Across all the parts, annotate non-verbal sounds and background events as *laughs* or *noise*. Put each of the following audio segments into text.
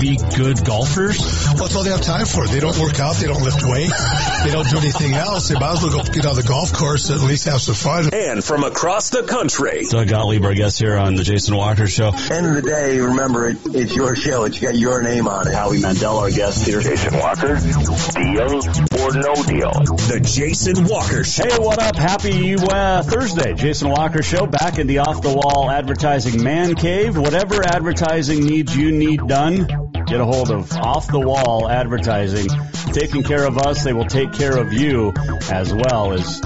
be good golfers? Well, that's all they have time for. They don't work out. They don't lift weights. They don't do anything else. They might as well go get on the golf course and at least have some fun. And from across the country, Doug Gottlieb, our guest here on the Jason Walker Show. End of the day, remember it, it's your show. It's got your name on it. Howie Mandel, our guest here. Jason Walker, deal or no deal? the Jason Walker Show. Hey, what up? Happy uh, Thursday. Jason Walker Show back in the off the wall advertising man cave. Whatever advertising needs you need done, get a hold of off the wall advertising. Taking care of us, they will take care of you as well as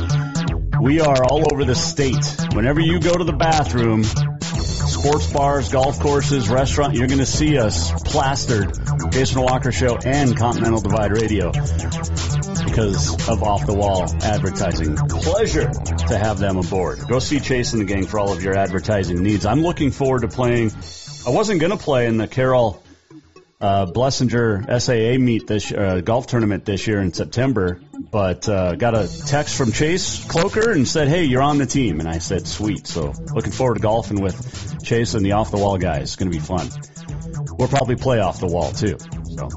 we are all over the state. Whenever you go to the bathroom, sports bars, golf courses, restaurant, you're going to see us plastered. Jason Walker Show and Continental Divide Radio because of off the wall advertising. Pleasure to have them aboard. Go see Chase and the gang for all of your advertising needs. I'm looking forward to playing. I wasn't going to play in the Carroll uh, Blessinger SAA meet this uh, golf tournament this year in September, but uh, got a text from Chase Cloker and said, "Hey, you're on the team," and I said, "Sweet." So looking forward to golfing with Chase and the off the wall guys. It's going to be fun. We'll probably play off the wall too. So.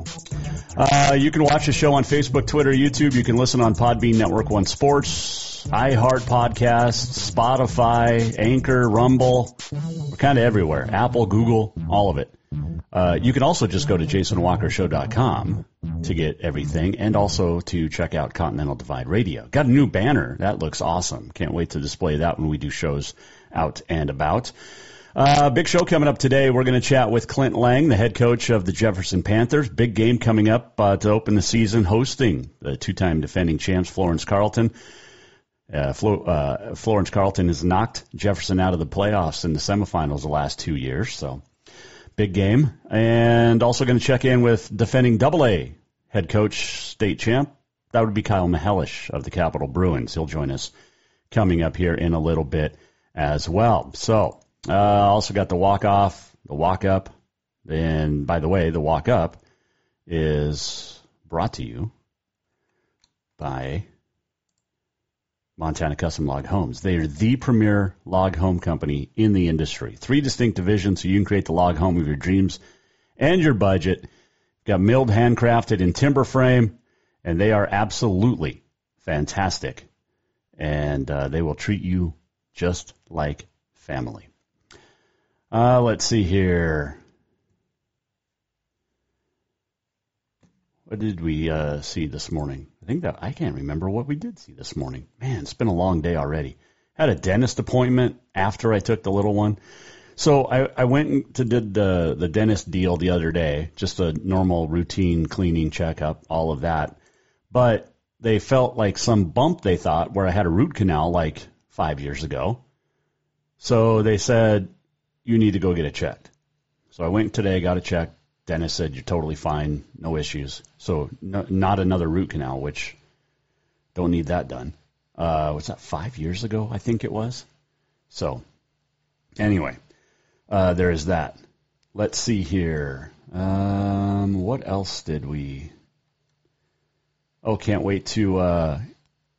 Uh, you can watch the show on Facebook, Twitter, YouTube. You can listen on Podbean Network One Sports, iHeart Podcasts, Spotify, Anchor, Rumble. We're kind of everywhere. Apple, Google, all of it. Uh, you can also just go to jasonwalkershow.com to get everything and also to check out Continental Divide Radio. Got a new banner. That looks awesome. Can't wait to display that when we do shows out and about. Uh, big show coming up today. We're going to chat with Clint Layng, the head coach of the Jefferson Panthers. Big game coming up uh, to open the season, hosting the two-time defending champs Florence Carlton. Uh, Flo, uh, Florence Carlton has knocked Jefferson out of the playoffs in the semifinals the last two years, so big game. And also going to check in with defending Double A head coach, state champ. That would be Kyle Mihelish of the Capital Bruins. He'll join us coming up here in a little bit as well. So. Uh, also got the walk off, the walk up. And by the way, the walk up is brought to you by Montana Custom Log Homes. They are the premier log home company in the industry. Three distinct divisions so you can create the log home of your dreams and your budget. Got milled, handcrafted in timber frame, and they are absolutely fantastic. And uh, they will treat you just like family. Uh, let's see here. What did we uh, see this morning? I think that I can't remember what we did see this morning. Man, it's been a long day already. Had a dentist appointment after I took the little one. So I, I went to did the the dentist deal the other day, just a normal routine cleaning checkup, all of that. But they felt like some bump they thought where I had a root canal like five years ago. So they said, you need to go get it checked. So I went today, got it checked. Dentist said you're totally fine, no issues. So no, not another root canal, which don't need that done. Uh, what's that? Five years ago, I think it was. So anyway, uh, there is that. Let's see here. Um, what else did we? Oh, can't wait to uh,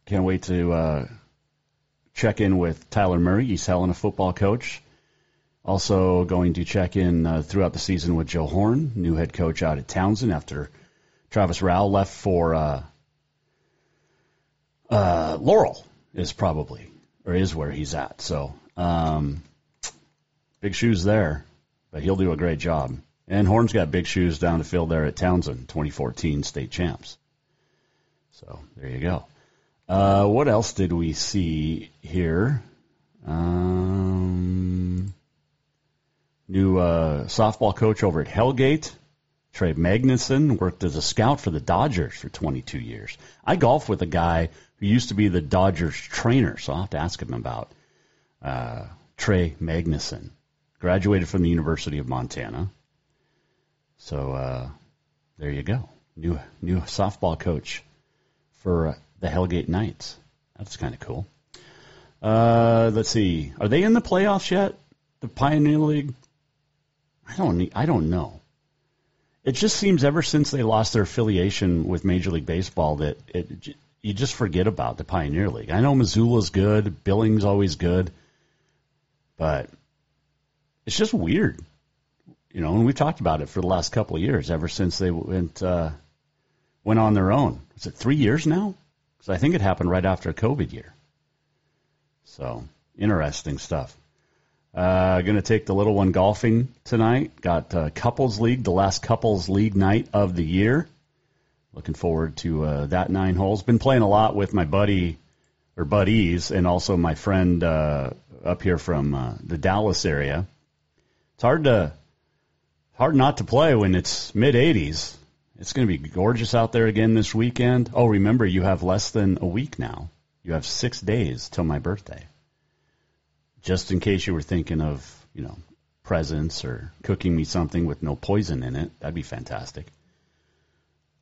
can't wait to uh, check in with Tyler Murray, He's Helena football coach. Also going to check in uh, throughout the season with Joe Horn, new head coach out at Townsend after Travis Rao left for uh, uh, Laurel is probably or is where he's at. So um, big shoes there, but he'll do a great job. And Horn's got big shoes down the field there at Townsend, 2014 state champs. So there you go. Uh, what else did we see here? Um, new uh, softball coach over at Hellgate, Trey Magnuson, worked as a scout for the Dodgers for 22 years. I golf with a guy who used to be the Dodgers trainer, so I'll have to ask him about uh, Trey Magnuson. Graduated from the University of Montana. So uh, there you go. New new softball coach for uh, the Hellgate Knights. That's kind of cool. Uh, let's see. Are they in the playoffs yet? The Pioneer League? I don't. I don't know. It just seems ever since they lost their affiliation with Major League Baseball that it you just forget about the Pioneer League. I know Missoula's good, Billings always good, but it's just weird, you know. And we've talked about it for the last couple of years, ever since they went uh, went on their own. Is it three years now? Because I think it happened right after a COVID year. So interesting stuff. Uh, going to take the little one golfing tonight. Got uh, couples league, the last couples league night of the year. Looking forward to uh, that nine holes. Been playing a lot with my buddy or buddies, and also my friend uh, up here from uh, the Dallas area. It's hard to hard not to play when it's mid 80s. It's going to be gorgeous out there again this weekend. Oh, remember you have less than a week now. You have six days till my birthday just in case you were thinking of, you know, presents or cooking me something with no poison in it. That'd be fantastic.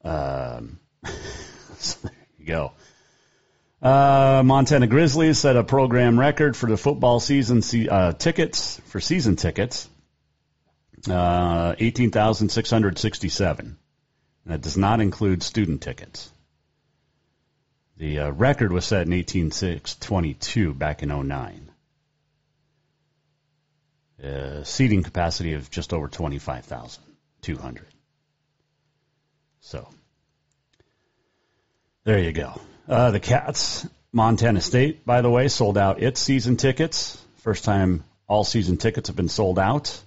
Um, so *laughs* there you go. Uh, Montana Grizzlies set a program record for the football season uh, tickets for season tickets. Uh, eighteen thousand six hundred sixty-seven. That does not include student tickets. The uh, record was set in eighteen six twenty-two back in 09 uh, seating capacity of just over 25,200. So, there you go. Uh, the Cats, Montana State, by the way, sold out its season tickets. First time all season tickets have been sold out.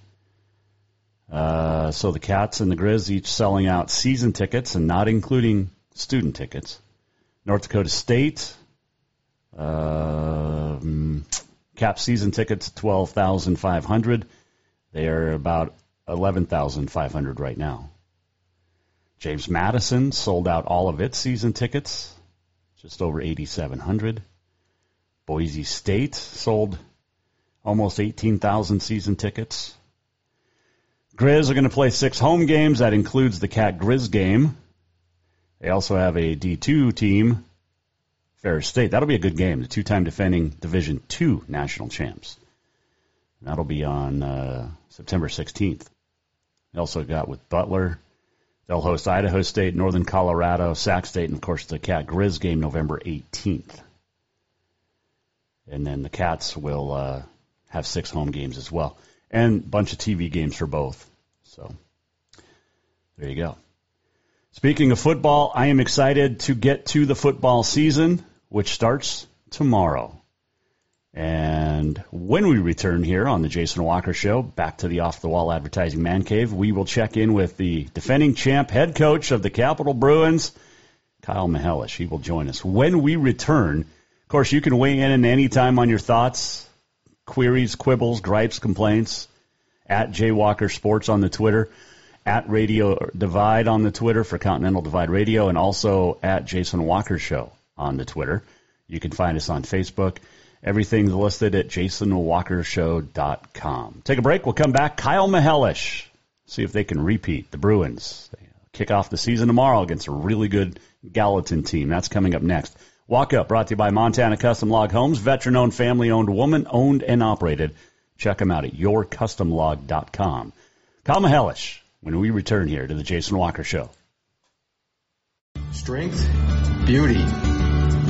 Uh, so the Cats and the Grizz each selling out season tickets and not including student tickets. North Dakota State, um, Cap season tickets twelve thousand five hundred. They are about eleven thousand five hundred right now. James Madison sold out all of its season tickets, just over eighty seven hundred. Boise State sold almost eighteen thousand season tickets. Grizz are going to play six home games. That includes the Cat Grizz game. They also have a D2 team Ferris State. That'll be a good game. The two-time defending Division Two national champs. That'll be on uh, September 16th. They also got with Butler. They'll host Idaho State, Northern Colorado, Sac State, and of course the Cat Grizz game November 18th. And then the Cats will uh, have six home games as well, and a bunch of TV games for both. So there you go. Speaking of football, I am excited to get to the football season which starts tomorrow. And when we return here on the Jason Walker Show, back to the off the wall advertising man cave, we will check in with the defending champ head coach of the Capital Bruins, Kyle Mihelish. He will join us when we return. Of course, you can weigh in at any time on your thoughts, queries, quibbles, gripes, complaints at Jay Walker Sports on the Twitter, at Radio Divide on the Twitter for Continental Divide Radio, and also at Jason Walker Show on the Twitter. You can find us on Facebook. Everything's listed at jasonwalkershow.com. Take a break. We'll come back. Kyle Mihelish. See if they can repeat the Bruins. They uh, kick off the season tomorrow against a really good Gallatin team. That's coming up next. Walk Up brought to you by Montana Custom Log Homes, veteran owned, family owned, woman owned, and operated. Check them out at yourcustomlog.com. Kyle Mihelish when we return here to the Jason Walker Show. Strength, beauty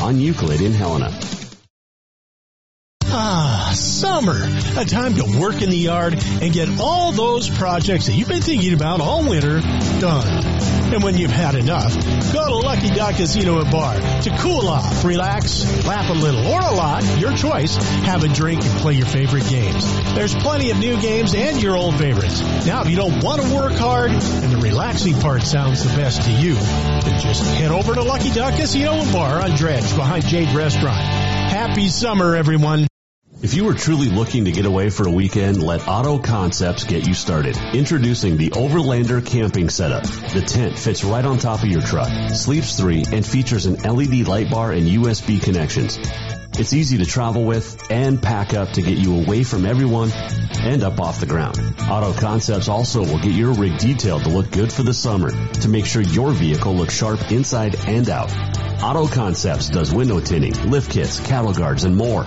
on Euclid in Helena. Ah, summer. A time to work in the yard and get all those projects that you've been thinking about all winter done. And when you've had enough, go to Lucky Duck Casino and Bar to cool off, relax, laugh a little, or a lot, your choice. Have a drink and play your favorite games. There's plenty of new games and your old favorites. Now, if you don't want to work hard and the relaxing part sounds the best to you, then just head over to Lucky Duck Casino and Bar on Dredge behind Jade Restaurant. Happy summer, everyone. If you are truly looking to get away for a weekend, let Auto Concepts get you started. Introducing the Overlander camping setup. The tent fits right on top of your truck, sleeps three, and features an LED light bar and USB connections. It's easy to travel with and pack up to get you away from everyone and up off the ground. Auto Concepts also will get your rig detailed to look good for the summer to make sure your vehicle looks sharp inside and out. Auto Concepts does window tinting, lift kits, cattle guards, and more.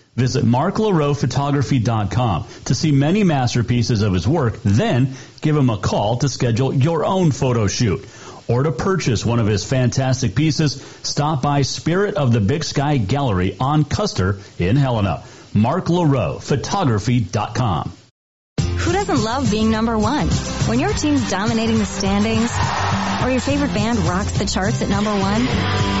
Visit marklaroephotography.com to see many masterpieces of his work, then give him a call to schedule your own photo shoot. Or to purchase one of his fantastic pieces, stop by Spirit of the Big Sky Gallery on Custer in Helena. Mark LaRoe, photography.com. Who doesn't love being number one? When your team's dominating the standings, or your favorite band rocks the charts at number one,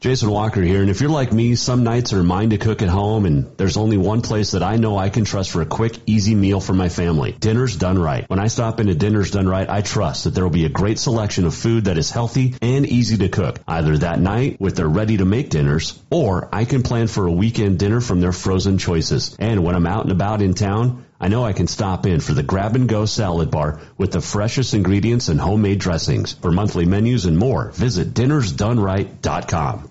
Jason Walker here, and if you're like me, some nights are mine to cook at home, and there's only one place that I know I can trust for a quick, easy meal for my family. Dinner's Done Right. When I stop into Dinner's Done Right, I trust that there will be a great selection of food that is healthy and easy to cook, either that night with their ready-to-make dinners, or I can plan for a weekend dinner from their frozen choices. And when I'm out and about in town, I know I can stop in for the grab and go salad bar with the freshest ingredients and homemade dressings. For monthly menus and more, visit dinnersdoneright.com.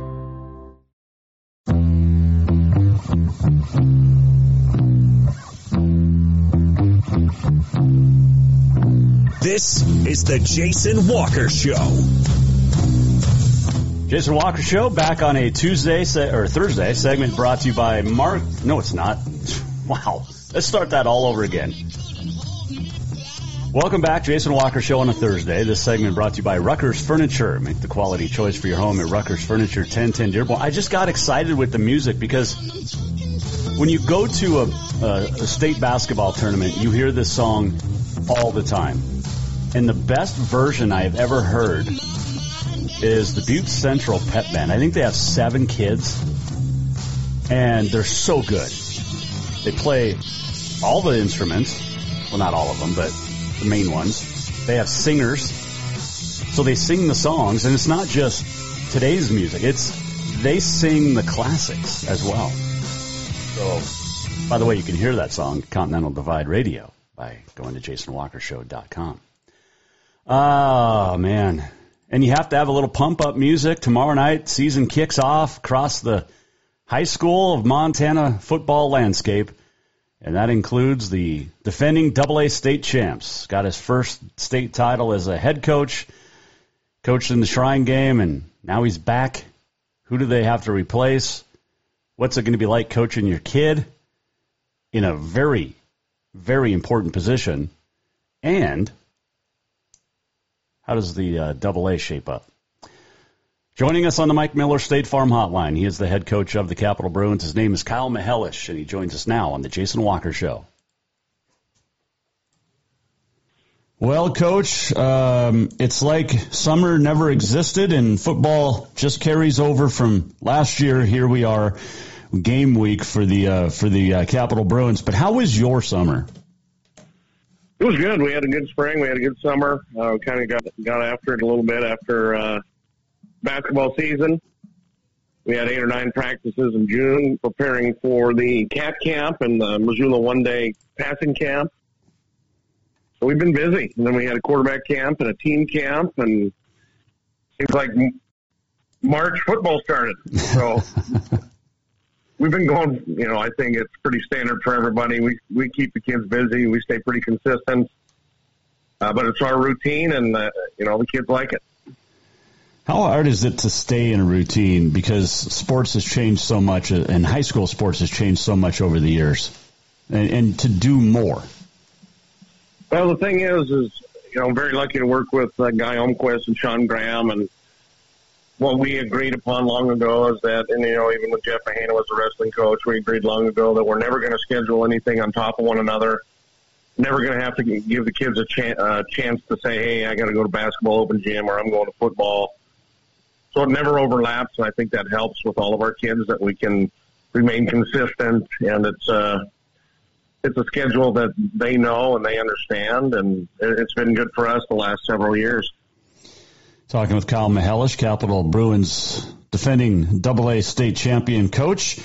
This is the Jason Walker Show. Jason Walker Show back on a Tuesday se- or Thursday segment brought to you by Mark. No, it's not. *laughs* Wow. Let's start that all over again. Welcome back, Jason Walker Show on a Thursday. This segment brought to you by Rucker's Furniture. Make the quality choice for your home at Rucker's Furniture, 1010 Dearborn. I just got excited with the music because when you go to a, a, a state basketball tournament, you hear this song all the time. And the best version I have ever heard is the Butte Central Pep Band. I think they have seven kids, and they're so good. They play all the instruments. Well, not all of them, but the main ones. They have singers. So they sing the songs, and it's not just today's music. It's they sing the classics as well. So, by the way, you can hear that song, Continental Divide Radio, by going to jasonwalkershow.com. Oh man. And you have to have a little pump up music tomorrow night. Season kicks off across the high school of Montana football landscape. And that includes the defending Double A state champs. Got his first state title as a head coach, coached in the Shrine game, and now he's back. Who do they have to replace? What's it going to be like coaching your kid in a very, very important position? And how does the uh, double A shape up? Joining us on the Mike Miller State Farm Hotline, he is the head coach of the Capital Bruins. His name is Kyle Mihelish, and he joins us now on the Jason Walker Show. Well, Coach, um, it's like summer never existed, and football just carries over from last year. Here we are, game week for the uh, for the uh, Capital Bruins. But how was your summer? It was good. We had a good spring. We had a good summer. Uh, kind of got got after it a little bit after uh, basketball season. We had eight or nine practices in June, preparing for the cat camp and the Missoula one day passing camp. So we've been busy. And then we had a quarterback camp and a team camp, and seems like March football started. So *laughs* we've been going. You know, I think it's pretty standard for everybody. We we keep the kids busy. We stay pretty consistent, uh, but it's our routine, and uh, you know the kids like it. How hard is it to stay in a routine because sports has changed so much, and high school sports has changed so much over the years, and, and to do more? Well, the thing is, is you know, I'm very lucky to work with uh, Guy Almquist and Sean Graham, and what we agreed upon long ago is that, and you know, even with Jeff Mahana was a wrestling coach, we agreed long ago that we're never going to schedule anything on top of one another. Never going to have to give the kids a chan- uh, chance to say, "Hey, I got to go to basketball open gym," or "I'm going to football." So it never overlaps, and I think that helps with all of our kids that we can remain consistent, and it's uh, it's a schedule that they know and they understand, and it's been good for us the last several years. Talking with Kyle Mihelish, Capital Bruins defending Double A state champion coach.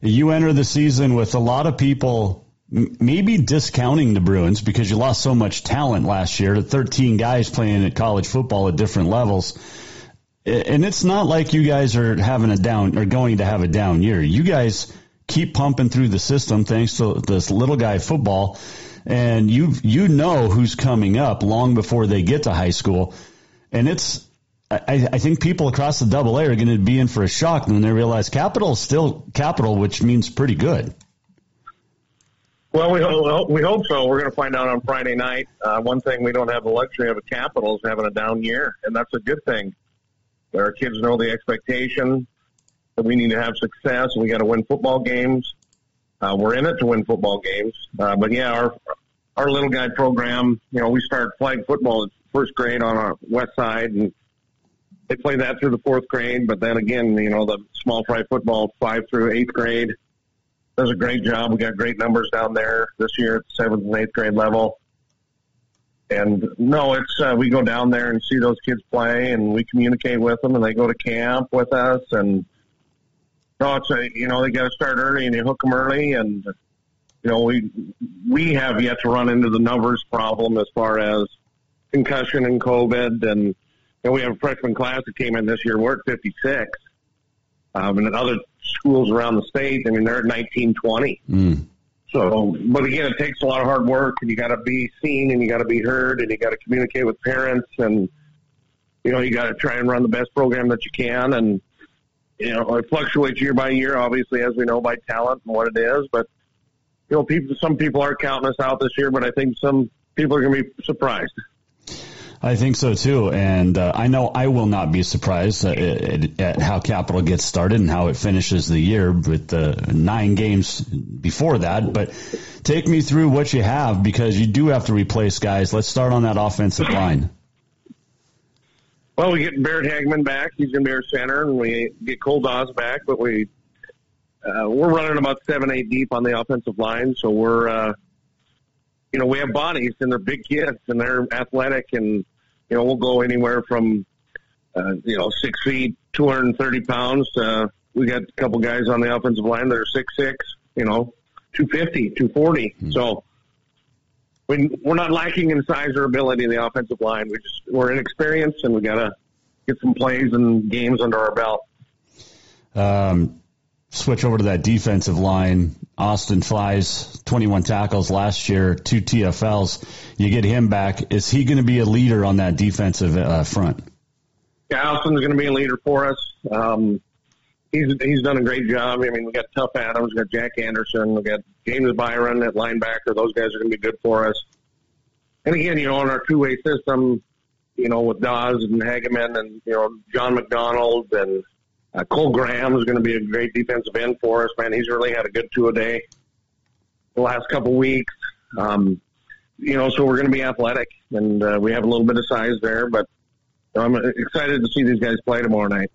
You enter the season with a lot of people maybe discounting the Bruins because you lost so much talent last year. 13 guys playing at college football at different levels. And it's not like you guys are having a down or going to have a down year. You guys keep pumping through the system thanks to this little guy football. And you you know who's coming up long before they get to high school. And it's I, I think people across the double A are going to be in for a shock when they realize capital is still capital, which means pretty good. Well, we hope, we hope so. We're going to find out on Friday night. Uh, one thing we don't have the luxury of a capital is having a down year, and that's a good thing. Our kids know the expectation that we need to have success. We got to win football games. Uh, we're in it to win football games. Uh, but yeah, our our little guy program, you know, we start flag football at first grade on our west side, and they play that through the fourth grade. But then again, you know, the small fry football five through eighth grade does a great job. We got great numbers down there this year at the seventh and eighth grade level. And no, it's uh, we go down there and see those kids play, and we communicate with them, and they go to camp with us, and no, it's a, you know they got to start early and you hook them early, and you know we we have yet to run into the numbers problem as far as concussion and COVID, and know, we have a freshman class that came in this year. We're at 56, um, and in other schools around the state, I mean they're at 19, 20. Mm. So, but again, it takes a lot of hard work, and you got to be seen, and you got to be heard, and you got to communicate with parents, and you know you got to try and run the best program that you can, and you know it fluctuates year by year, obviously, as we know by talent and what it is. But you know, people, some people are counting us out this year, but I think some people are going to be surprised. I think so too, and uh, I know I will not be surprised at, at, at, how Capital gets started and how it finishes the year with the nine games before that. But take me through what you have because you do have to replace guys. Let's start on that offensive line. Well, we get Barrett Hagman back; he's going to be our center, and we get Cole Dawes back. But we uh, we're running about seven, eight deep on the offensive line, so we're. Uh, you know, we have bodies and they're big kids and they're athletic and you know, we'll go anywhere from, uh, you know, six feet, 230 pounds. Uh, we got a couple guys on the offensive line that are six six, you know, 250, 240. Mm-hmm. So we, we're not lacking in size or ability in the offensive line. We just we're inexperienced, and we got to get some plays and games under our belt. Um, switch over to that defensive line. Austin Flies, 21 tackles last year, two TFLs. You get him back. Is he going to be a leader on that defensive uh, front? Yeah, Austin's going to be a leader for us. Um, he's he's done a great job. I mean, we got Tough Adams, we got Jack Anderson, we got James Byron at linebacker. Those guys are going to be good for us. And again, you know, in our two way system, you know, with Dawes and Hageman and you know John McDonald and uh, Cole Graham is going to be a great defensive end for us. Man, he's really had a good two a day the last couple weeks. Um, you know, so we're going to be athletic, and uh, we have a little bit of size there, but I'm excited to see these guys play tomorrow night.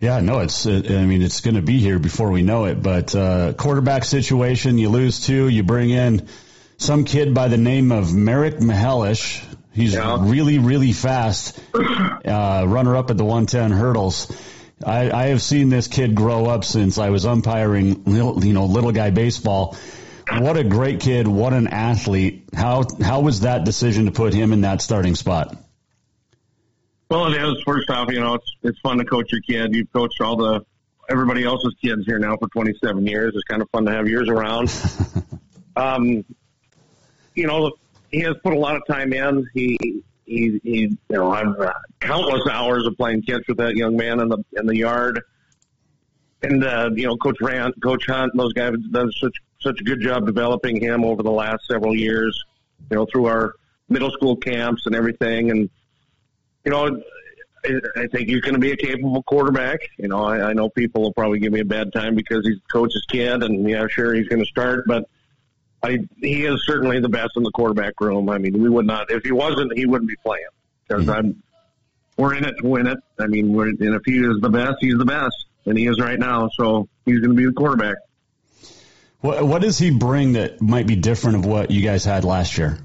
Yeah, no, it's. I mean, it's going to be here before we know it. But uh, quarterback situation, you lose two, you bring in some kid by the name of Merrick Mihelish. He's yeah. really, really fast. Uh, runner up at the 110 hurdles. I, I have seen this kid grow up since I was umpiring, little, you know, little guy baseball. What a great kid! What an athlete! How how was that decision to put him in that starting spot? Well, it is. First off, you know, it's it's fun to coach your kid. You've coached all the everybody else's kids here now for 27 years. It's kind of fun to have yours around. *laughs* um, you know, he has put a lot of time in. He he, he you know, I've uh, countless hours of playing catch with that young man in the in the yard. And uh, you know, Coach Rand, Coach Hunt, those guys have done such such a good job developing him over the last several years. You know, through our middle school camps and everything, and you know, I think he's going to be a capable quarterback. You know, I, I know people will probably give me a bad time because he's the coach's kid, and yeah, sure he's going to start, but I he is certainly the best in the quarterback room. I mean, we would not if he wasn't, he wouldn't be playing because mm-hmm. I'm. We're in it to win it. I mean, we're, and if he is the best, he's the best, and he is right now. So he's going to be the quarterback. What what does he bring that might be different of what you guys had last year?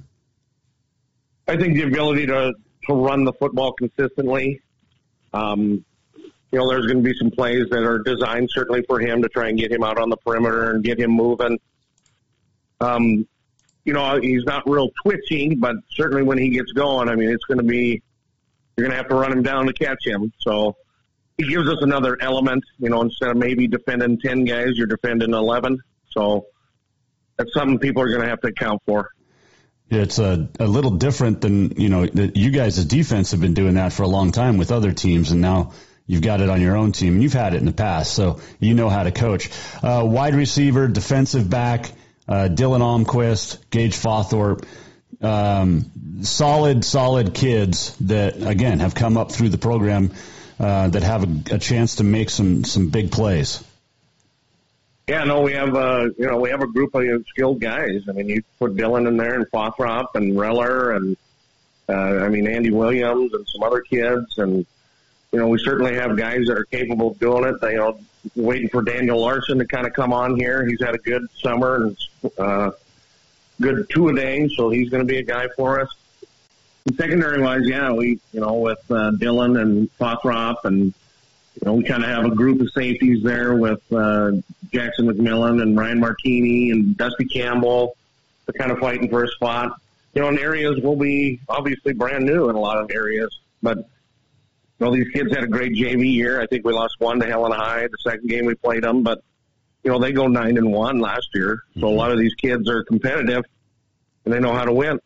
I think the ability to to run the football consistently. Um, you know, there's going to be some plays that are designed certainly for him to try and get him out on the perimeter and get him moving. Um, you know, he's not real twitchy, but certainly when he gets going, I mean, it's going to be, you're going to have to run him down to catch him. So he gives us another element, you know, instead of maybe defending 10 guys, you're defending 11. So that's something people are going to have to account for. It's a, a little different than, you know, you guys as defense have been doing that for a long time with other teams, and now you've got it on your own team, you've had it in the past, so you know how to coach. Uh, wide receiver, defensive back, Dylan Almquist, Gage Fawthorpe, um, solid, solid kids that, again, have come up through the program uh, that have a, a chance to make some, some big plays. Yeah, no, we have uh, you know we have a group of skilled guys. I mean, you put Dylan in there and Fothrop and Reller and uh, I mean Andy Williams and some other kids, and you know we certainly have guys that are capable of doing it. They, know, waiting for Daniel Larson to kind of come on here. He's had a good summer and uh, good two a day, so he's going to be a guy for us. And secondary wise, yeah, we you know with uh, Dylan and Fothrop and you know, we kind of have a group of safeties there with uh, Jackson McMillan and Ryan Martini and Dusty Campbell. They're kind of fighting for a spot. You know, in areas we'll be obviously brand new in a lot of areas, but know these kids had a great JV year. I think we lost one to Helena High the second game we played them, but you know they go nine and one last year. So a lot of these kids are competitive and they know how to win.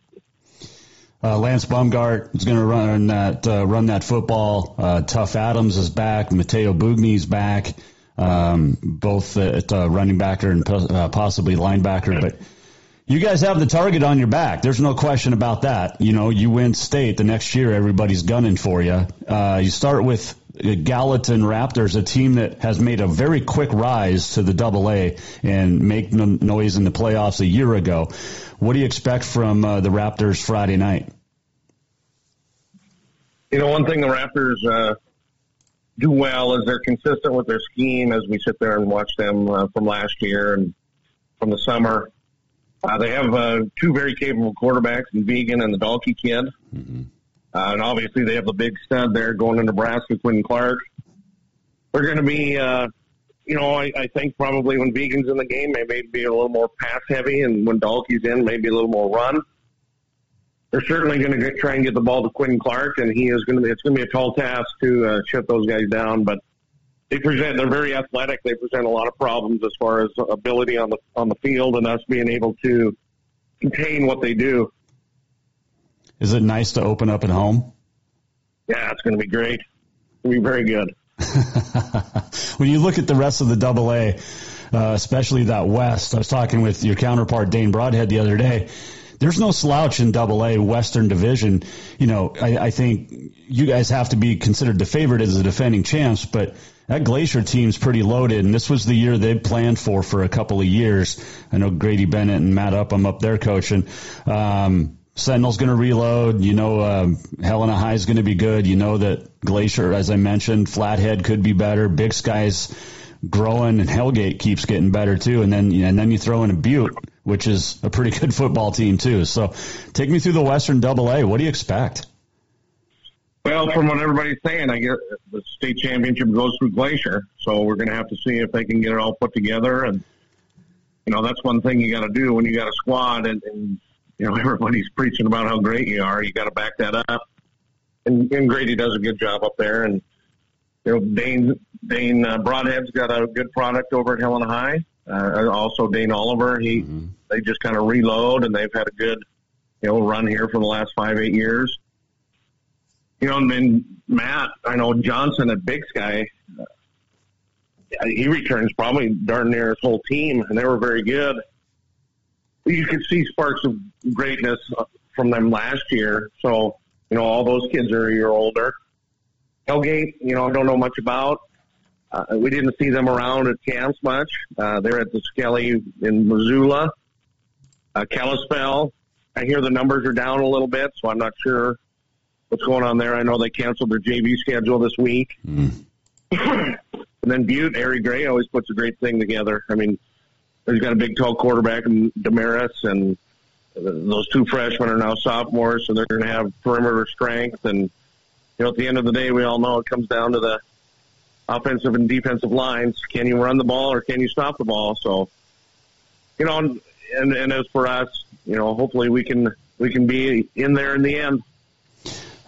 Uh, Lance Baumgart is going to run that uh, run that football. Uh, Tough Adams is back. Mateo Bugni's back. Um, both at uh, running backer and uh, possibly linebacker. But you guys have the target on your back. There's no question about that. You know, you win state the next year, everybody's gunning for you. Uh, you start with Gallatin Raptors, a team that has made a very quick rise to the Double A and make noise in the playoffs a year ago. What do you expect from uh, the Raptors Friday night? You know, one thing the Raptors uh, do well is they're consistent with their scheme as we sit there and watch them uh, from last year and from the summer. Uh, they have uh, two very capable quarterbacks, in Vegan and the Dalkey kid. Mm-hmm. Uh, and obviously, they have the big stud there going to Nebraska, Quinn Clark. They're going to be, uh, you know, I, I think probably when Vegan's in the game, they may be a little more pass heavy, and when Dalkey's in, maybe a little more run. they're certainly going to try and get the ball to Quinn Clark, and he is going to. Be it's going to be a tall task to uh, shut those guys down, but they present. They're very athletic. They present a lot of problems as far as ability on the on the field, and us being able to contain what they do. Is it nice to open up at home? Yeah, it's going to be great. It's going to be very good. *laughs* when you look at the rest of the Double A, uh, especially that West, I was talking with your counterpart Dane Broadhead the other day. There's no slouch in Double A Western Division. You know, I, I think you guys have to be considered the favorite as the defending champs, but that Glacier team's pretty loaded, and this was the year they planned for for a couple of years. I know Grady Bennett and Matt Upham up there coaching. Um, Sentinel's going to reload. You know, um, Helena High is going to be good. You know that Glacier, as I mentioned, Flathead could be better. Big Sky's growing, and Hellgate keeps getting better too. And then and then you throw in a Butte, which is a pretty *laughs* good football team too. So, take me through the Western Double A. What do you expect? Well, from what everybody's saying, I guess the state championship goes through Glacier, so we're going to have to see if they can get it all put together. And you know, that's one thing you got to do when you got a squad and, and you know, *laughs* everybody's preaching about how great you are. You got to back that up. And, and Grady does a good job up there. And, you know, Dane, Dane uh, Broadhead's got a good product over at Helena High. Uh, also Dane Oliver, he, mm-hmm. they just kind of reload and they've had a good, you know, run here for the last five, eight years. You know, and then Matt, I know Johnson at Big Sky, uh, he returns probably darn near his whole team, and they were very good you could see sparks of greatness from them last year. So, you know, all those kids are a year older. Hellgate, you know, I don't know much about. Uh, we didn't see them around at camps much. Uh, they're at the Skelly in Missoula. Uh, Kalispell, I hear the numbers are down a little bit, so I'm not sure what's going on there. I know they canceled their JV schedule this week. Mm. *coughs* and then Butte, Ari Gray always puts a great thing together. I mean, He's got a big, tall quarterback in Damaris, and those two freshmen are now sophomores, so they're going to have perimeter strength. And you know, at the end of the day, we all know it comes down to the offensive and defensive lines. Can you run the ball or can you stop the ball? So, you know, and and as for us, you know, hopefully we can we can be in there in the end.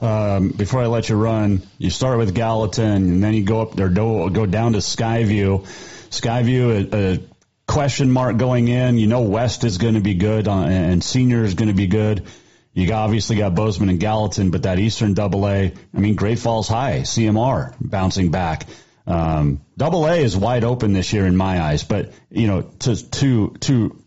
Um, before I let you run, you start with Gallatin, and then you go up there, go down to Skyview. Skyview, a, a question mark going in. You know West is going to be good uh, and Senior is going to be good. You obviously got Bozeman and Gallatin, but that Eastern Double A, I mean, Great Falls High, CMR bouncing back. Um, double A is wide open this year in my eyes, but you know, to to to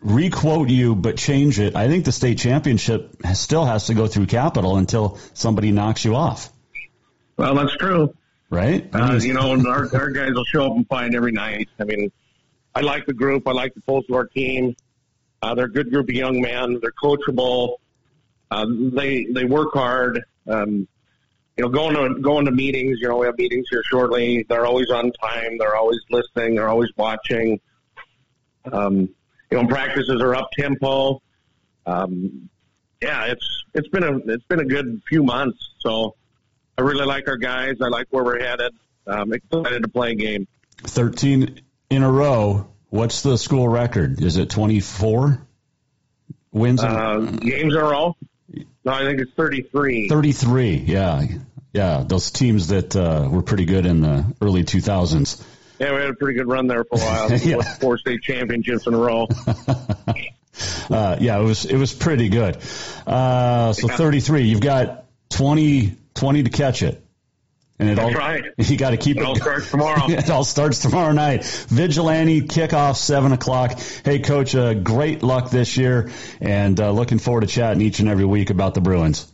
requote you but change it, I think the state championship still has to go through Capital until somebody knocks you off. Well, that's true, right? Uh, you know, our, our guys will show up and find every night. I mean, I like the group. I like the pulse of our team. Uh, they're a good group of young men. They're coachable. Uh, they they work hard. Um, you know, going to going to meetings. You know, we have meetings here shortly. They're always on time. They're always listening. They're always watching. Um, you know, practices are up tempo. Um, yeah, it's it's been a it's been a good few months. So I really like our guys. I like where we're headed. I'm excited to play a game. Thirteen in a row. What's the school record? Is it 24 wins? Uh, games in a row? No, I think it's 33. 33, yeah. Yeah, those teams that uh, were pretty good in the early 2000s. Yeah, we had a pretty good run there for a while. *laughs* yeah. Four state championships in a row. *laughs* uh, yeah, it was it was pretty good. Uh, so yeah. 33. You've got 20, 20 to catch it. And it That's all, right. *laughs* You got to keep it. It all starts *laughs* tomorrow. it all starts tomorrow night. Vigilante kickoff seven o'clock. Hey, coach, uh, great luck this year, and uh, looking forward to chatting each and every week about the Bruins.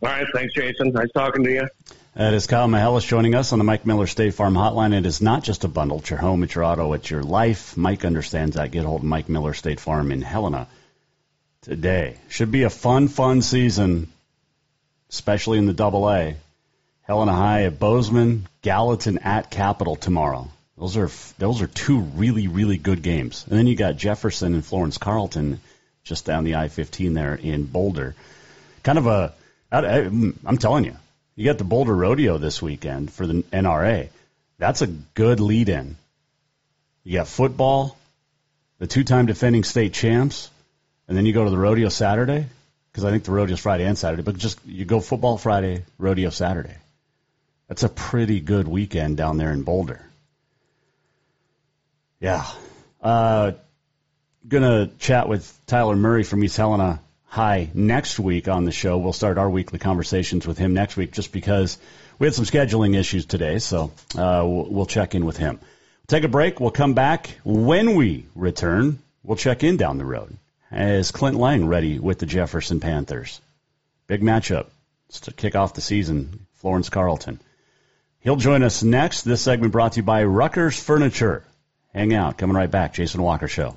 All right, thanks, Jason. Nice talking to you. That is Kyle Mihelish joining us on the Mike Miller State Farm Hotline. It is not just a bundle. It's your home, it's your auto, it's your life. Mike understands that. Get hold of Mike Miller State Farm in Helena today. Should be a fun, fun season, especially in the Double A. Helena High at Bozeman, Gallatin at Capital tomorrow. Those are those are two really really good games. And then you got Jefferson and Florence Carlton just down the I-15 there in Boulder. Kind of a I'm telling you, you got the Boulder Rodeo this weekend for the NRA. That's a good lead in. You got football, the two-time defending state champs, and then you go to the rodeo Saturday. because I think the rodeo's Friday and Saturday. But just you go football Friday, rodeo Saturday. That's a pretty good weekend down there in Boulder. Yeah. Uh, gonna chat with Tyler Murray from East Helena High next week on the show. We'll start our weekly conversations with him next week, just because we had some scheduling issues today. So uh, we'll, we'll check in with him. Take a break. We'll come back when we return. We'll check in down the road. Is Clint Layng ready with the Jefferson Panthers? Big matchup to kick off the season. Florence Carlton. He'll join us next. This segment brought to you by Rucker's Furniture. Hang out. Coming right back. Jason Walker Show.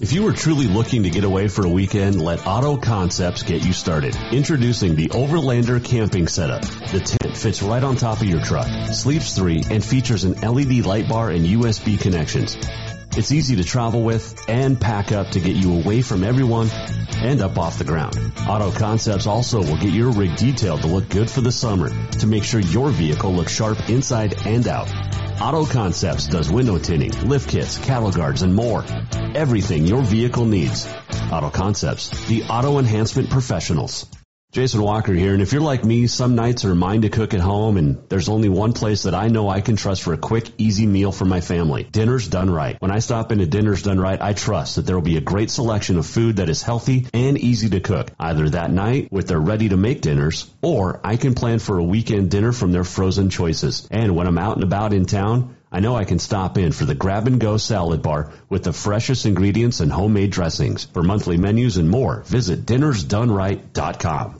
If you are truly looking to get away for a weekend, let Auto Concepts get you started. Introducing the Overlander camping setup. The tent fits right on top of your truck, sleeps three, and features an LED light bar and USB connections. It's easy to travel with and pack up to get you away from everyone and up off the ground. Auto Concepts also will get your rig detailed to look good for the summer to make sure your vehicle looks sharp inside and out. Auto Concepts does window tinting, lift kits, cattle guards, and more. Everything your vehicle needs. Auto Concepts, the auto enhancement professionals. Jason Walker here, and if you're like me, some nights are mine to cook at home, and there's only one place that I know I can trust for a quick, easy meal for my family. Dinner's Done Right. When I stop into Dinner's Done Right, I trust that there will be a great selection of food that is healthy and easy to cook, either that night with their ready-to-make dinners, or I can plan for a weekend dinner from their frozen choices. And when I'm out and about in town, I know I can stop in for the grab and go salad bar with the freshest ingredients and homemade dressings. For monthly menus and more, visit dinnersdoneright.com.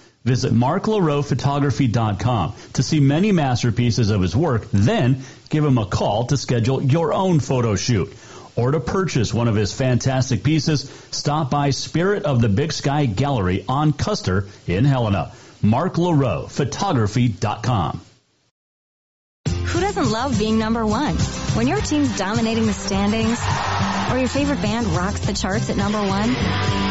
Visit marklaroephotography.com to see many masterpieces of his work, then give him a call to schedule your own photo shoot. Or to purchase one of his fantastic pieces, stop by Spirit of the Big Sky Gallery on Custer in Helena. Mark LaRoe, photography.com. Who doesn't love being number one? When your team's dominating the standings, or your favorite band rocks the charts at number one,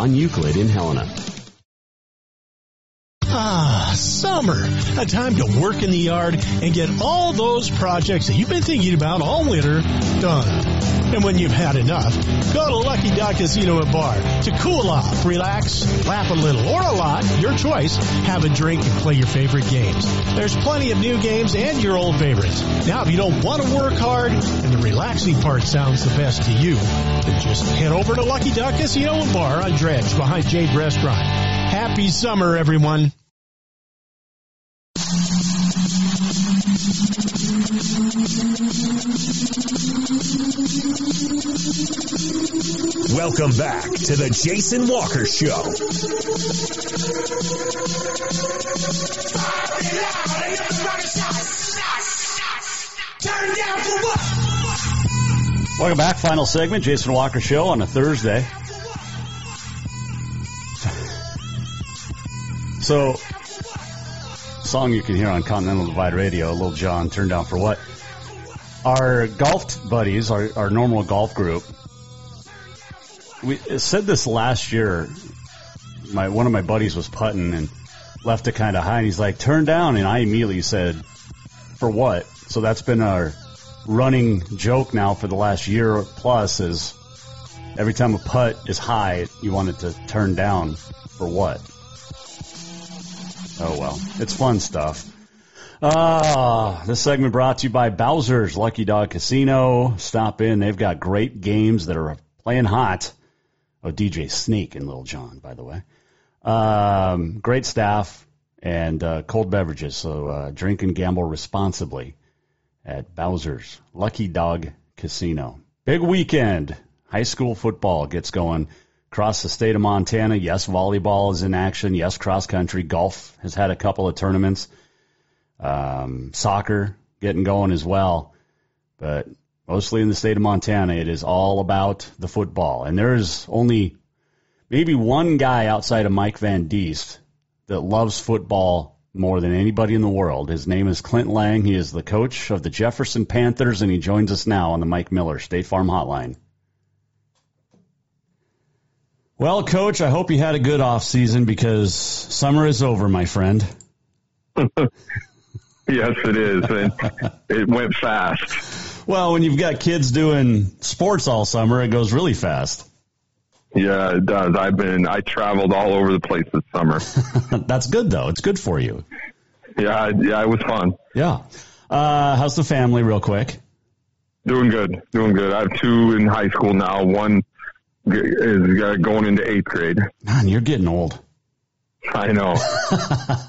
on Euclid in Helena. Ah, summer. A time to work in the yard and get all those projects that you've been thinking about all winter done. And when you've had enough, go to Lucky Duck Casino and Bar to cool off, relax, laugh a little, or a lot, your choice. Have a drink and play your favorite games. There's plenty of new games and your old favorites. Now, if you don't want to work hard and the relaxing part sounds the best to you, then just head over to Lucky Duck Casino and Bar on Dredge behind Jade Restaurant. Happy summer, everyone. Welcome back to the Jason Walker Show. Welcome back. Final segment, Jason Walker Show on a Thursday. So, song you can hear on Continental Divide Radio, Lil Jon, Turned Down for What? Our golf buddies, our, our normal golf group, we said this last year. My one of my buddies was putting and left it kind of high, and he's like, "Turn down," and I immediately said, "For what?" So that's been our running joke now for the last year plus. Is every time a putt is high, you want it to turn down. For what? Oh well, it's fun stuff. Ah, this segment brought to you by Bowser's Lucky Dog Casino. Stop in; they've got great games that are playing hot. Oh, DJ Snake and Lil Jon, by the way. Um, great staff and uh, cold beverages. So uh, drink and gamble responsibly at Bowser's Lucky Dog Casino. Big weekend. High school football gets going across the state of Montana. Yes, volleyball is in action. Yes, cross country. Golf has had a couple of tournaments. Um, soccer getting going as well. But mostly in the state of Montana, it is all about the football. And there's only maybe one guy outside of Mike Van Diest that loves football more than anybody in the world. His name is Clint Layng. He is the coach of the Jefferson Panthers, and he joins us now on the Mike Miller State Farm Hotline. Well, coach, I hope you had a good off season because summer is over, my friend. *laughs* yes, it is, and it went fast. Well, when you've got kids doing sports all summer, it goes really fast. Yeah, it does. I've been I traveled all over the place this summer. *laughs* That's good though. It's good for you. Yeah, yeah, it was fun. Yeah. Uh, how's the family, real quick? Doing good, doing good. I have two in high school now. One is uh, going into eighth grade. Man, you're getting old. I know. *laughs*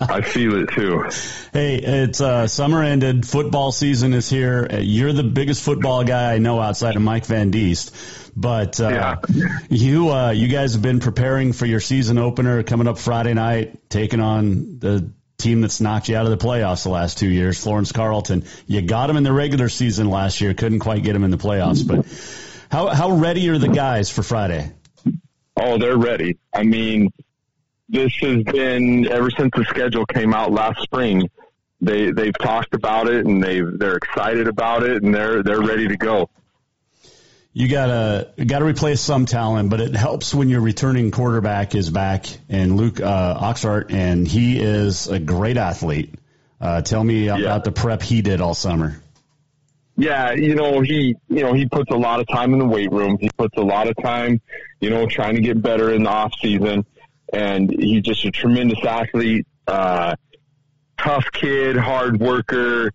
I feel it too. Hey, it's uh, summer ended. Football season is here. Uh, you're the biggest football guy I know outside of Mike Van Diest. But uh, yeah. you uh, you guys have been preparing for your season opener coming up Friday night, taking on the team that's knocked you out of the playoffs the last two years, Florence Carlton. You got them in the regular season last year, couldn't quite get them in the playoffs. But how how ready are the guys for Friday? Oh, they're ready. I mean, this has been ever since the schedule came out last spring. They they've talked about it and they they're excited about it and they're they're ready to go you gotta you gotta replace some talent, but it helps when your returning quarterback is back and Luke uh, Oxart, and he is a great athlete. Uh, tell me yeah. about the prep he did all summer. Yeah, you know he you know he puts a lot of time in the weight room. He puts a lot of time, you know, trying to get better in the off season, and he's just a tremendous athlete. Uh, tough kid, hard worker.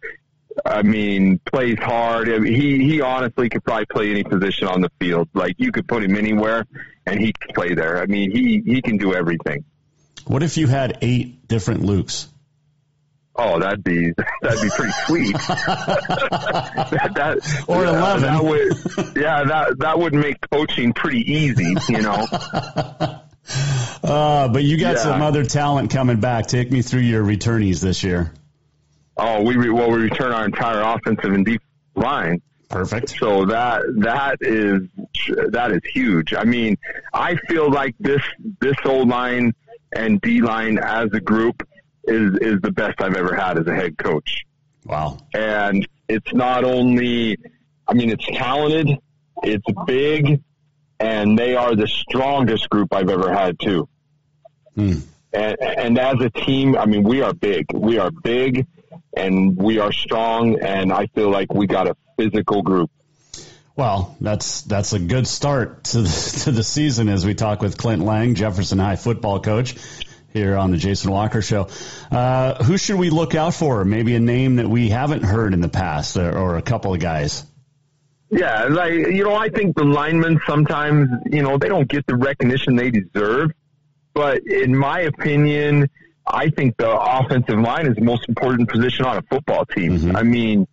I mean, plays hard. I mean, he he honestly could probably play any position on the field. Like you could put him anywhere, and he could play there. I mean, he he can do everything. What if you had eight different Lukes? Oh, that'd be that'd be pretty sweet. *laughs* that, that, or eleven. That would, yeah, that that would make coaching pretty easy. You know. *laughs* Uh, but you got yeah. some other talent coming back. Take me through your returnees this year. Oh, we re- well we return our entire offensive and deep line. Perfect. So that that is that is huge. I mean, I feel like this this old line and D line as a group is is the best I've ever had as a head coach. Wow. And it's not only I mean it's talented, it's big, and they are the strongest group I've ever had too. Hmm. And, and as a team, I mean, we are big. We are big and we are strong. And I feel like we got a physical group. Well, that's that's a good start to the, to the season as we talk with Clint Layng, Jefferson High football coach, here on the Jason Walker Show. Uh, who should we look out for? Maybe a name that we haven't heard in the past, or, or a couple of guys. Yeah, like you know, I think the linemen sometimes you know they don't get the recognition they deserve. But in my opinion, I think the offensive line is the most important position on a football team. Mm-hmm. I mean,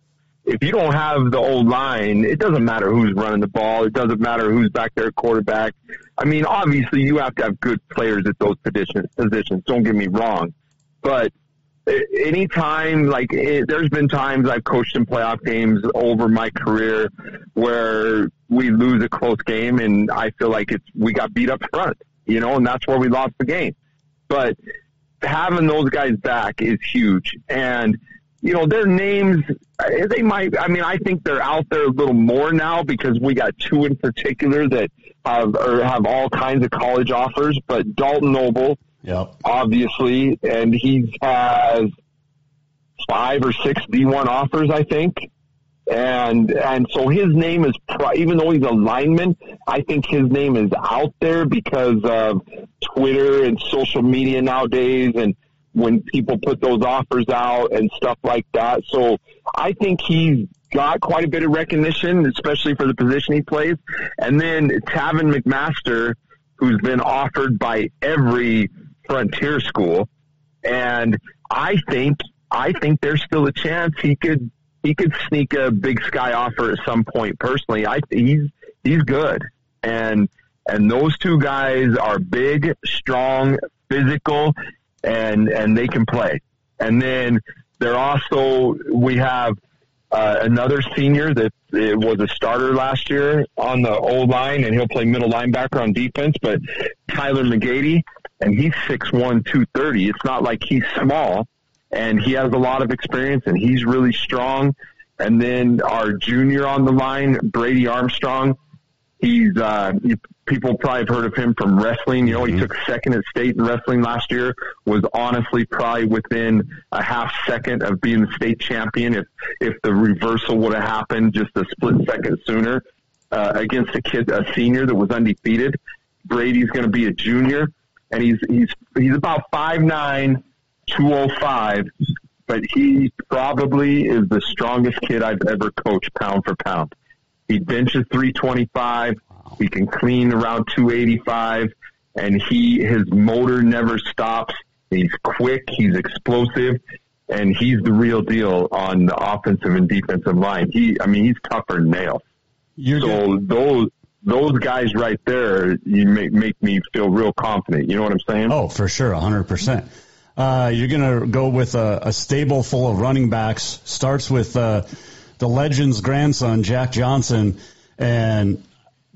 if you don't have the old line, it doesn't matter who's running the ball. It doesn't matter who's back there quarterback. I mean, obviously you have to have good players at those positions. Positions. Don't get me wrong, but anytime like it, there's been times I've coached in playoff games over my career where we lose a close game and I feel like it's we got beat up front, you know, and that's where we lost the game. But having those guys back is huge and you know, their names, eh, they might, I mean, I think they're out there a little more now because we got two in particular that have, or have all kinds of college offers, but Dalton Noble, yep. obviously, and he has five or six D1 offers, I think. And, and so his name is, even though he's a lineman, I think his name is out there because of Twitter and social media nowadays and, when people put those offers out and stuff like that. So I think he's got quite a bit of recognition, especially for the position he plays. And then Tavin McMaster, who's been offered by every frontier school. And I think, I think there's still a chance he could, he could sneak a big sky offer at some point personally. I, he's, he's good. And, and those two guys are big, strong, physical, and and they can play. And then they're also we have uh, another senior that it was a starter last year on the old line, and he'll play middle linebacker on defense. But Tyler McGady, and he's six one, two thirty. It's not like he's small, and he has a lot of experience, and he's really strong. And then our junior on the line, Brady Armstrong, He's uh, people probably have heard of him from wrestling. You know, mm-hmm. he took second at state in wrestling last year. Was honestly probably within a half second of being the state champion if if the reversal would have happened just a split second sooner uh, against a kid, a senior that was undefeated. Brady's going to be a junior, and he's he's he's about five nine, two oh five, but he probably is the strongest kid I've ever coached pound for pound. He benches 325. He can clean around 285 and he, his motor never stops. He's quick. He's explosive and he's the real deal on the offensive and defensive line. He, I mean, he's tougher than nails. You're so good. those, those guys right there, you make, make me feel real confident. You know what I'm saying? Oh, for sure. a hundred percent. Uh, you're going to go with a, a, stable full of running backs. Starts with, uh, the legend's grandson, Jack Johnson, and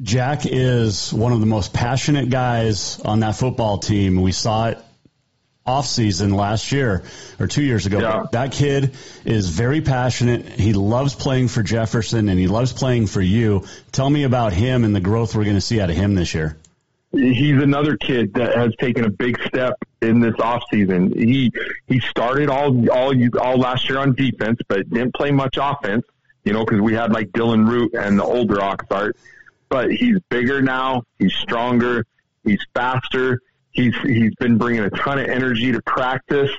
Jack is one of the most passionate guys on that football team. We saw it off season last year or two years ago. Yeah. That kid is very passionate. He loves playing for Jefferson and he loves playing for you. Tell me about him and the growth we're going to see out of him this year. He's another kid that has taken a big step in this off season. He he started all all all last year on defense, but didn't play much offense. You know, because we had like Dylan Root and the older Oxart. But he's bigger now. He's stronger. He's faster. He's he's been bringing a ton of energy to practice,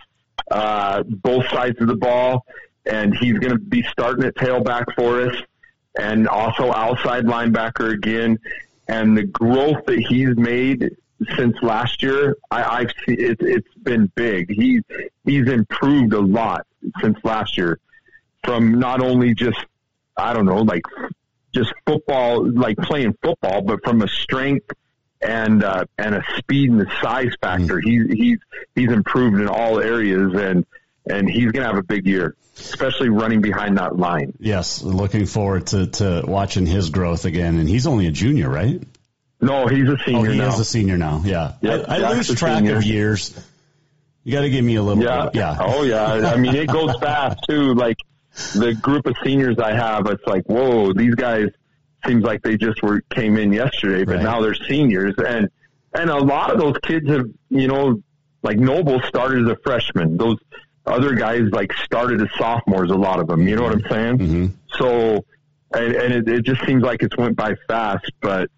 uh, both sides of the ball, and he's going to be starting at tailback for us, and also outside linebacker again and the growth that he's made since last year, I, I've seen it, it's been big. He's he's improved a lot since last year, from not only just I don't know like just football, like playing football, but from a strength and uh, and a speed and a size factor. Mm-hmm. He's he's he's improved in all areas, and and he's going to have a big year, especially running behind that line. Yes, looking forward to, to watching his growth again. And he's only a junior, right? No, he's a senior. Oh, he now. is a senior now. Yeah, yep, I, I lose track senior. of years. You got to give me a little. Yeah, bit. yeah. Oh yeah. I mean, it goes *laughs* fast too. Like the group of seniors I have, it's like, whoa, these guys seems like they just were came in yesterday, but right. now they're seniors, and and a lot of those kids have, you know, like Noble started as a freshman. Those other guys like started as sophomores, a lot of them. You know what I'm saying? Mm-hmm. So and, and it, it just seems like it's went by fast. But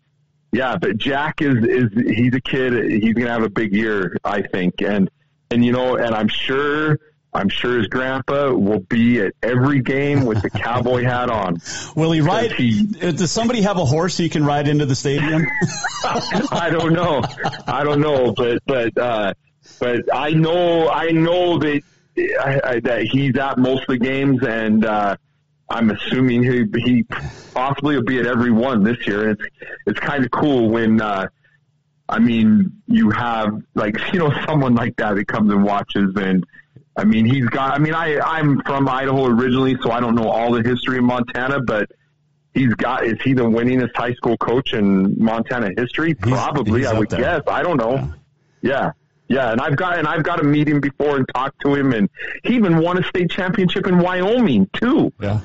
yeah, but Jack is is he's a kid. He's gonna have a big year, I think, and and you know, and I'm sure. I'm sure his grandpa will be at every game with the *laughs* cowboy hat on. Will he ride? He, does somebody have a horse he can ride into the stadium? *laughs* *laughs* I don't know. I don't know, but but uh, but I know I know that I, I, that he's at most of the games, and uh, I'm assuming he he possibly will be at every one this year. And it's it's kind of cool when. Uh, I mean, you have like *laughs* you know someone like that that comes and watches, and I mean he's got. I mean, I I'm from Idaho originally, so I don't know all the history of Montana, but he's got. Is he the winningest high school coach in Montana history? Probably, he's, he's I would there. guess. I don't know. Yeah. yeah. And I've got and I've got to meet him before and talk to him, and he even won a state championship in Wyoming too. Yeah,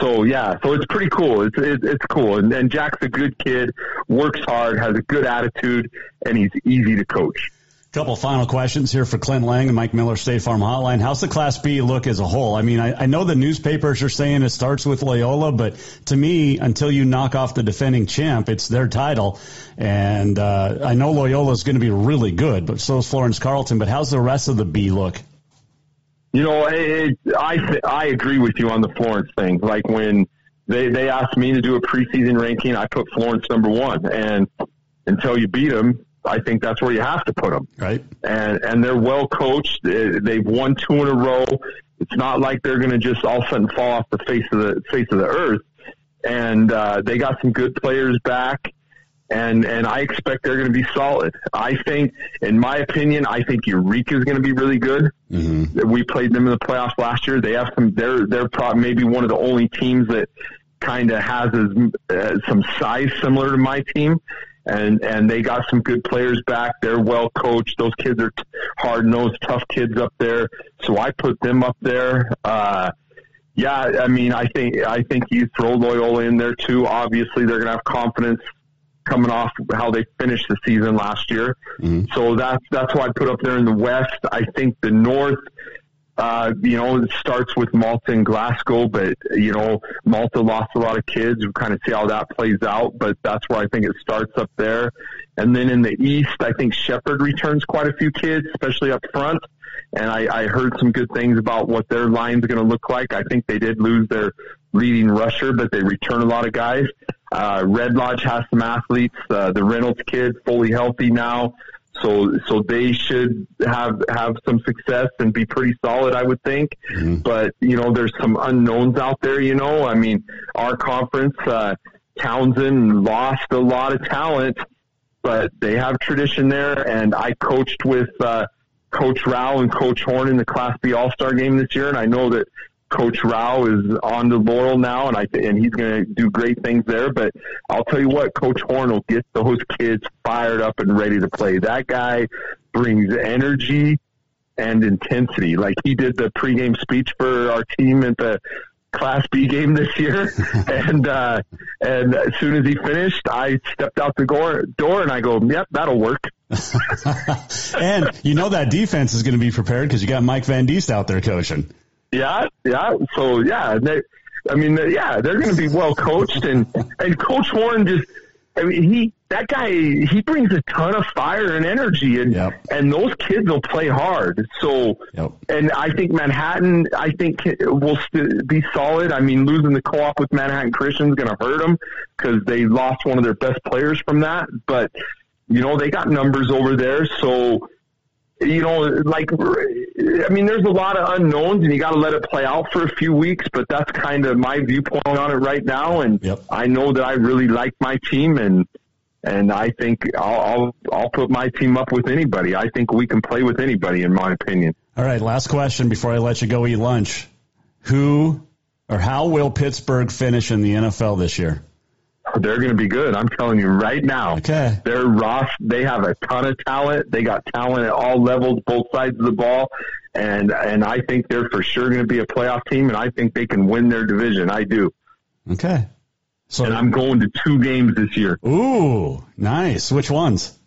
so yeah, so it's pretty cool. It's it's, it's cool, and, and Jack's a good kid, works hard, has a good attitude, and he's easy to coach. Couple final questions here for Clint Layng and Mike Miller State Farm Hotline. How's the Class B look as a whole? I mean, I, I know the newspapers are saying it starts with Loyola, but to me, until you knock off the defending champ, it's their title. And uh, I know Loyola is going to be really good, but so is Florence Carlton. But how's the rest of the B look? You know, it, I I agree with you on the Florence thing. Like when they they asked me to do a preseason ranking, I put Florence number one, and until you beat them, I think that's where you have to put them. Right. And and they're well coached. They've won two in a row. It's not like they're going to just all of a sudden fall off the face of the face of the earth. And uh, they got some good players back and and I expect they're going to be solid. I think, in my opinion, I think Eureka is going to be really good. Mm-hmm. We played them in the playoffs last year. They have some. They're they're probably maybe one of the only teams that kind of has as, uh, some size similar to my team. And and they got some good players back. They're well coached. Those kids are t- hard nosed, tough kids up there. So I put them up there. Uh, yeah, I mean, I think I think you throw Loyola in there too. Obviously, they're going to have confidence coming off how they finished the season last year. Mm-hmm. So that's that's why I put up there in the West. I think the North, uh, you know, it starts with Malta and Glasgow, but you know, Malta lost a lot of kids. We kind of see how that plays out, but that's where I think it starts up there. And then in the East, I think Shepherd returns quite a few kids, especially up front. And I, I heard some good things about what their line's going to look like. I think they did lose their leading rusher, but they return a lot of guys. Uh, Red Lodge has some athletes. Uh, the Reynolds kid fully healthy now, so so they should have have some success and be pretty solid, I would think. Mm-hmm. But you know, there's some unknowns out there. You know, I mean, our conference, uh, Townsend lost a lot of talent, but they have tradition there. And I coached with. Uh, Coach Rao and Coach Horn in the Class B All Star game this year, and I know that Coach Rao is on the Laurel now, and I and he's going to do great things there. But I'll tell you what, Coach Horn will get those kids fired up and ready to play. That guy brings energy and intensity. Like he did the pregame speech for our team at the Class B game this year, *laughs* and uh, and as soon as he finished, I stepped out the door, door and I go, "Yep, that'll work." *laughs* and you know that defense is going to be prepared because you got Mike Van Diest out there coaching. Yeah, yeah. So yeah, they, I mean, yeah, they're going to be well coached, and and Coach Horn just, I mean, he that guy he brings a ton of fire and energy, and yep. and those kids will play hard. So, yep. and I think Manhattan, I think will st- be solid. I mean, losing the co-op with Manhattan Christian is going to hurt them because they lost one of their best players from that, but. You know, they got numbers over there, so you know, like, I mean, there's a lot of unknowns, and you got to let it play out for a few weeks. But that's kind of my viewpoint on it right now. And yep. I know that I really like my team, and and I think I'll, I'll I'll put my team up with anybody. I think we can play with anybody, in my opinion. All right, last question before I let you go eat lunch. Who or how will Pittsburgh finish in the NFL this year? They're going to be good. I'm telling you right now. Okay. They're rough. They have a ton of talent. They got talent at all levels, both sides of the ball. And, and I think they're for sure going to be a playoff team and I think they can win their division. I do. Okay. So and I'm going to two games this year. Ooh, nice. Which ones?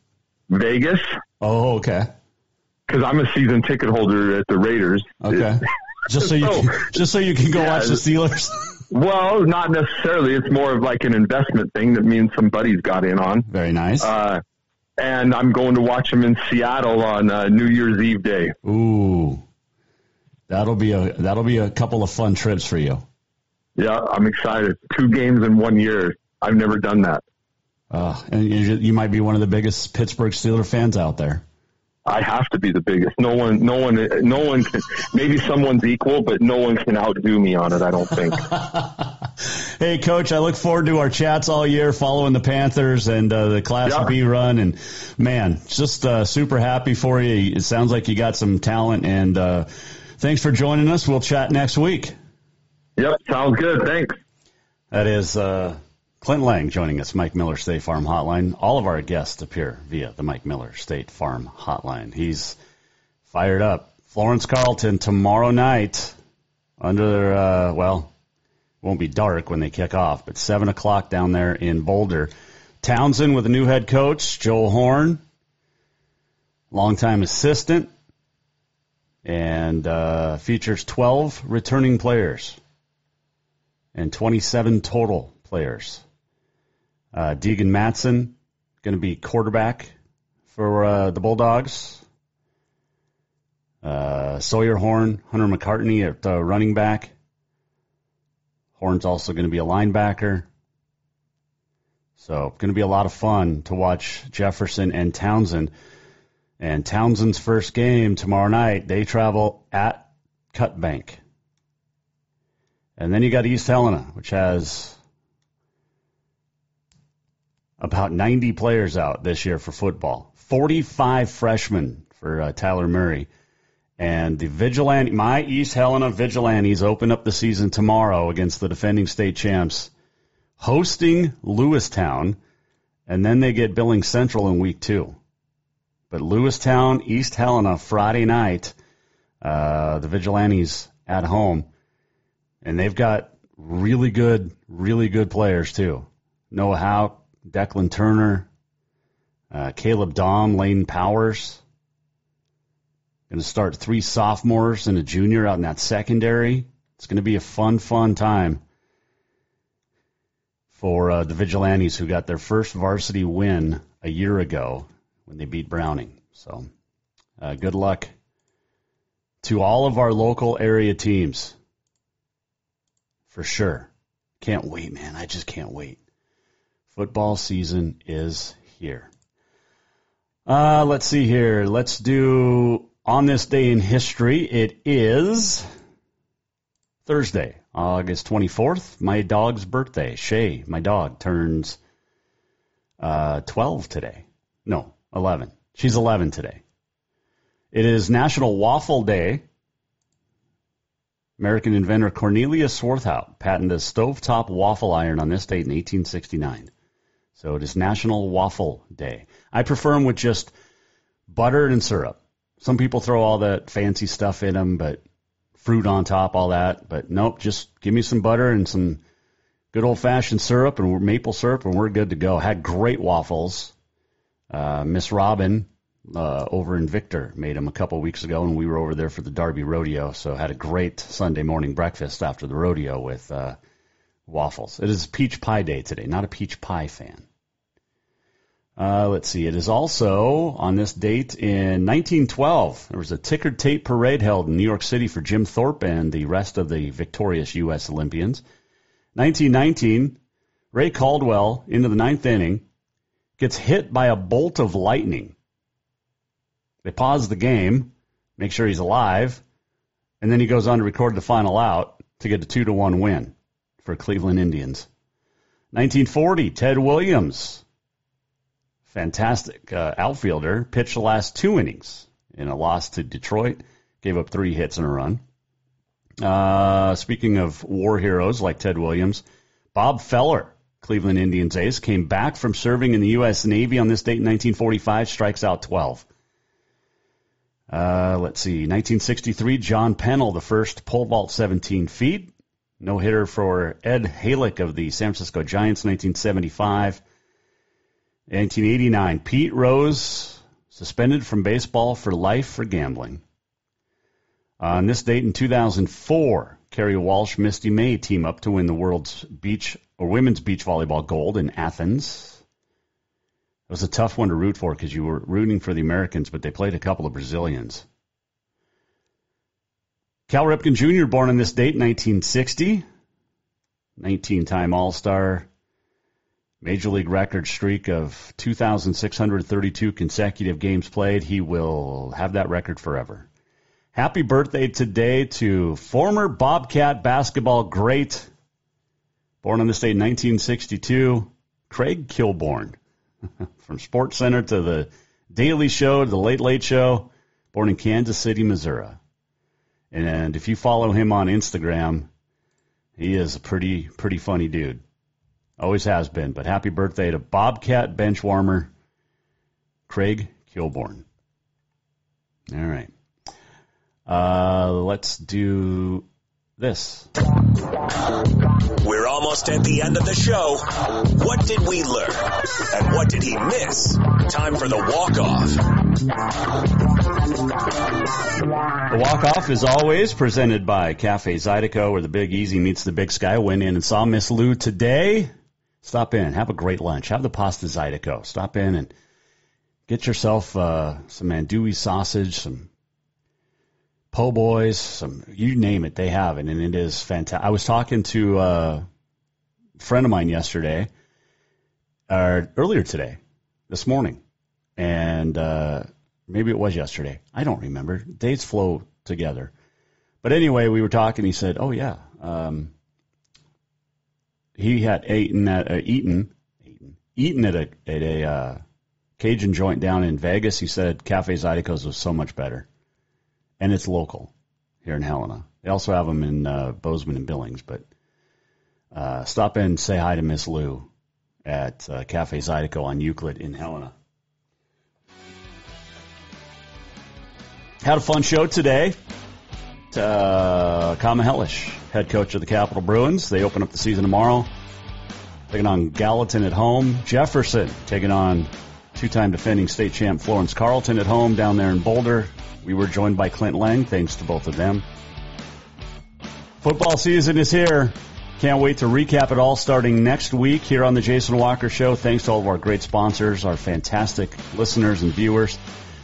Vegas. Oh, okay. Cause I'm a season ticket holder at the Raiders. Okay. *laughs* just so you, can, just so you can go yeah, watch the Steelers. *laughs* Well, not necessarily. It's more of like an investment thing that me and some buddies got in on. Very nice. Uh, and I'm going to watch them in Seattle on uh, New Year's Eve day. Ooh, that'll be a that'll be a couple of fun trips for you. Yeah, I'm excited. Two games in one year. I've never done that. Uh, and you, you might be one of the biggest Pittsburgh Steeler fans out there. I have to be the biggest. No one, no one, no one can. *laughs* Maybe someone's equal, but no one can outdo me on it. I don't think. *laughs* hey, Coach, I look forward to our chats all year, following the Panthers and uh, the Class Yeah. B run. And man, just uh, super happy for you. It sounds like you got some talent. And uh, thanks for joining us. We'll chat next week. Yep, sounds good. Thanks. That is uh, Clint Layng joining us, Mike Miller State Farm Hotline. All of our guests appear via the Mike Miller State Farm Hotline. He's fired up. Florence Carlton tomorrow night under, uh, well, won't be dark when they kick off, but 7 o'clock down there in Boulder. Townsend with a new head coach, Joel Horn, longtime assistant, and uh, features 12 returning players and 27 total players. Uh, Deegan Matson going to be quarterback for uh, the Bulldogs. Uh, Sawyer Horn, Hunter McCartney at uh, running back. Horn's also going to be a linebacker. So, going to be a lot of fun to watch Jefferson and Townsend. And Townsend's first game tomorrow night, they travel at Cut Bank. And then you got East Helena, which has about 90 players out this year for football. 45 freshmen for uh, Tyler Murray. And the Vigilante, my East Helena Vigilantes open up the season tomorrow against the defending state champs, hosting Lewistown, and then they get Billings Central in week two. But Lewistown, East Helena, Friday night, uh, the Vigilantes at home, and they've got really good, really good players too. Noah Howe, Declan Turner, uh, Caleb Dom, Lane Powers. Going to start three sophomores and a junior out in that secondary. It's going to be a fun, fun time for uh, the Vigilantes who got their first varsity win a year ago when they beat Browning. So, uh, good luck to all of our local area teams. For sure. Can't wait, man. I just can't wait. Football season is here. Uh, let's see here. Let's do on this day in history. It is Thursday, August 24th, my dog's birthday. Shay, my dog, turns uh, 12 today. No, 11. She's 11 today. It is National Waffle Day. American inventor Cornelius Swarthout patented a stovetop waffle iron on this date in 1869. So it is National Waffle Day. I prefer them with just butter and syrup. Some people throw all that fancy stuff in them, but fruit on top, all that. But nope, just give me some butter and some good old fashioned syrup and maple syrup, and we're good to go. Had great waffles. Uh, Miss Robin uh, over in Victor made them a couple weeks ago, and we were over there for the Derby Rodeo. So had a great Sunday morning breakfast after the rodeo with uh, waffles. It is peach pie day today. Not a peach pie fan. Uh, let's see. It is also on this date in 1912. There was a ticker tape parade held in New York City for Jim Thorpe and the rest of the victorious U.S. Olympians. 1919, Ray Caldwell into the ninth inning gets hit by a bolt of lightning. They pause the game, make sure he's alive, and then he goes on to record the final out to get a two to one win for Cleveland Indians. 1940, Ted Williams, fantastic uh, outfielder, pitched the last two innings in a loss to Detroit, gave up three hits and a run. Uh, speaking of war heroes like Ted Williams, Bob Feller, Cleveland Indians ace, came back from serving in the U.S. Navy on this date in 1945, strikes out 12. Uh, let's see, 1963, John Pennel, the first pole vault 17 feet. No hitter for Ed Halicki of the San Francisco Giants, 1975. 1989, Pete Rose suspended from baseball for life for gambling. Uh, on this date in 2004, Kerri Walsh, Misty May team up to win the world's beach or women's beach volleyball gold in Athens. It was a tough one to root for because you were rooting for the Americans, but they played a couple of Brazilians. Cal Ripken Jr., born on this date, 1960, 19 time All Star, Major League record streak of 2,632 consecutive games played. He will have that record forever. Happy birthday today to former Bobcat basketball great, born on this date, 1962, Craig Kilborn. *laughs* From Sports Center to the Daily Show to the Late Late Show, born in Kansas City, Missouri. And if you follow him on Instagram, he is a pretty pretty funny dude. Always has been. But happy birthday to Bobcat bench warmer Craig Kilborn. All right. Uh, let's do this. We're almost at the end of the show. What did we learn? And what did he miss? Time for the walk off. The walk off is always presented by Cafe Zydeco, where the Big Easy meets the Big Sky. Went in and saw Miss Lou today. Stop in, have a great lunch, have the pasta Zydeco. Stop in and get yourself uh, some andouille sausage, some po' boys, some you name it, they have it, and it is fantastic. I was talking to a friend of mine yesterday, or earlier today, this morning, and uh, maybe it was yesterday. I don't remember. Days flow together, but anyway, we were talking. He said, "Oh yeah, um, he had eaten at uh, eaten eaten eaten at a at a uh, Cajun joint down in Vegas." He said Cafe Zydeco's was so much better and it's local here in Helena. They also have them in uh, Bozeman and Billings, but uh, stop in and say hi to Miss Lou at uh, Cafe Zydeco on Euclid in Helena. Had a fun show today. Uh, Kyle Mihelish, head coach of the Capital Bruins. They open up the season tomorrow, taking on Gallatin at home. Jefferson taking on two-time defending state champ Florence Carlton at home down there in Boulder. We were joined by Clint Layng. Thanks to both of them. Football season is here. Can't wait to recap it all starting next week here on the Jason Walker Show. Thanks to all of our great sponsors, our fantastic listeners and viewers.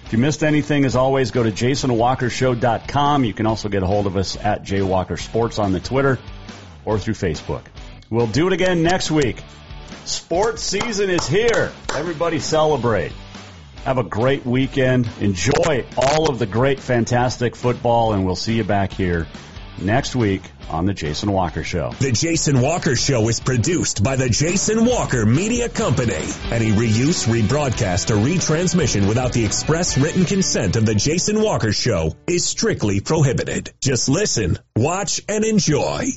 If you missed anything, as always, go to jasonwalkershow.com. You can also get a hold of us at jwalkersports on the Twitter or through Facebook. We'll do it again next week. Sports season is here. Everybody celebrate. Have a great weekend. Enjoy all of the great, fantastic football, and we'll see you back here next week on The Jason Walker Show. The Jason Walker Show is produced by the Jason Walker Media Company. Any reuse, rebroadcast, or retransmission without the express written consent of The Jason Walker Show is strictly prohibited. Just listen, watch, and enjoy.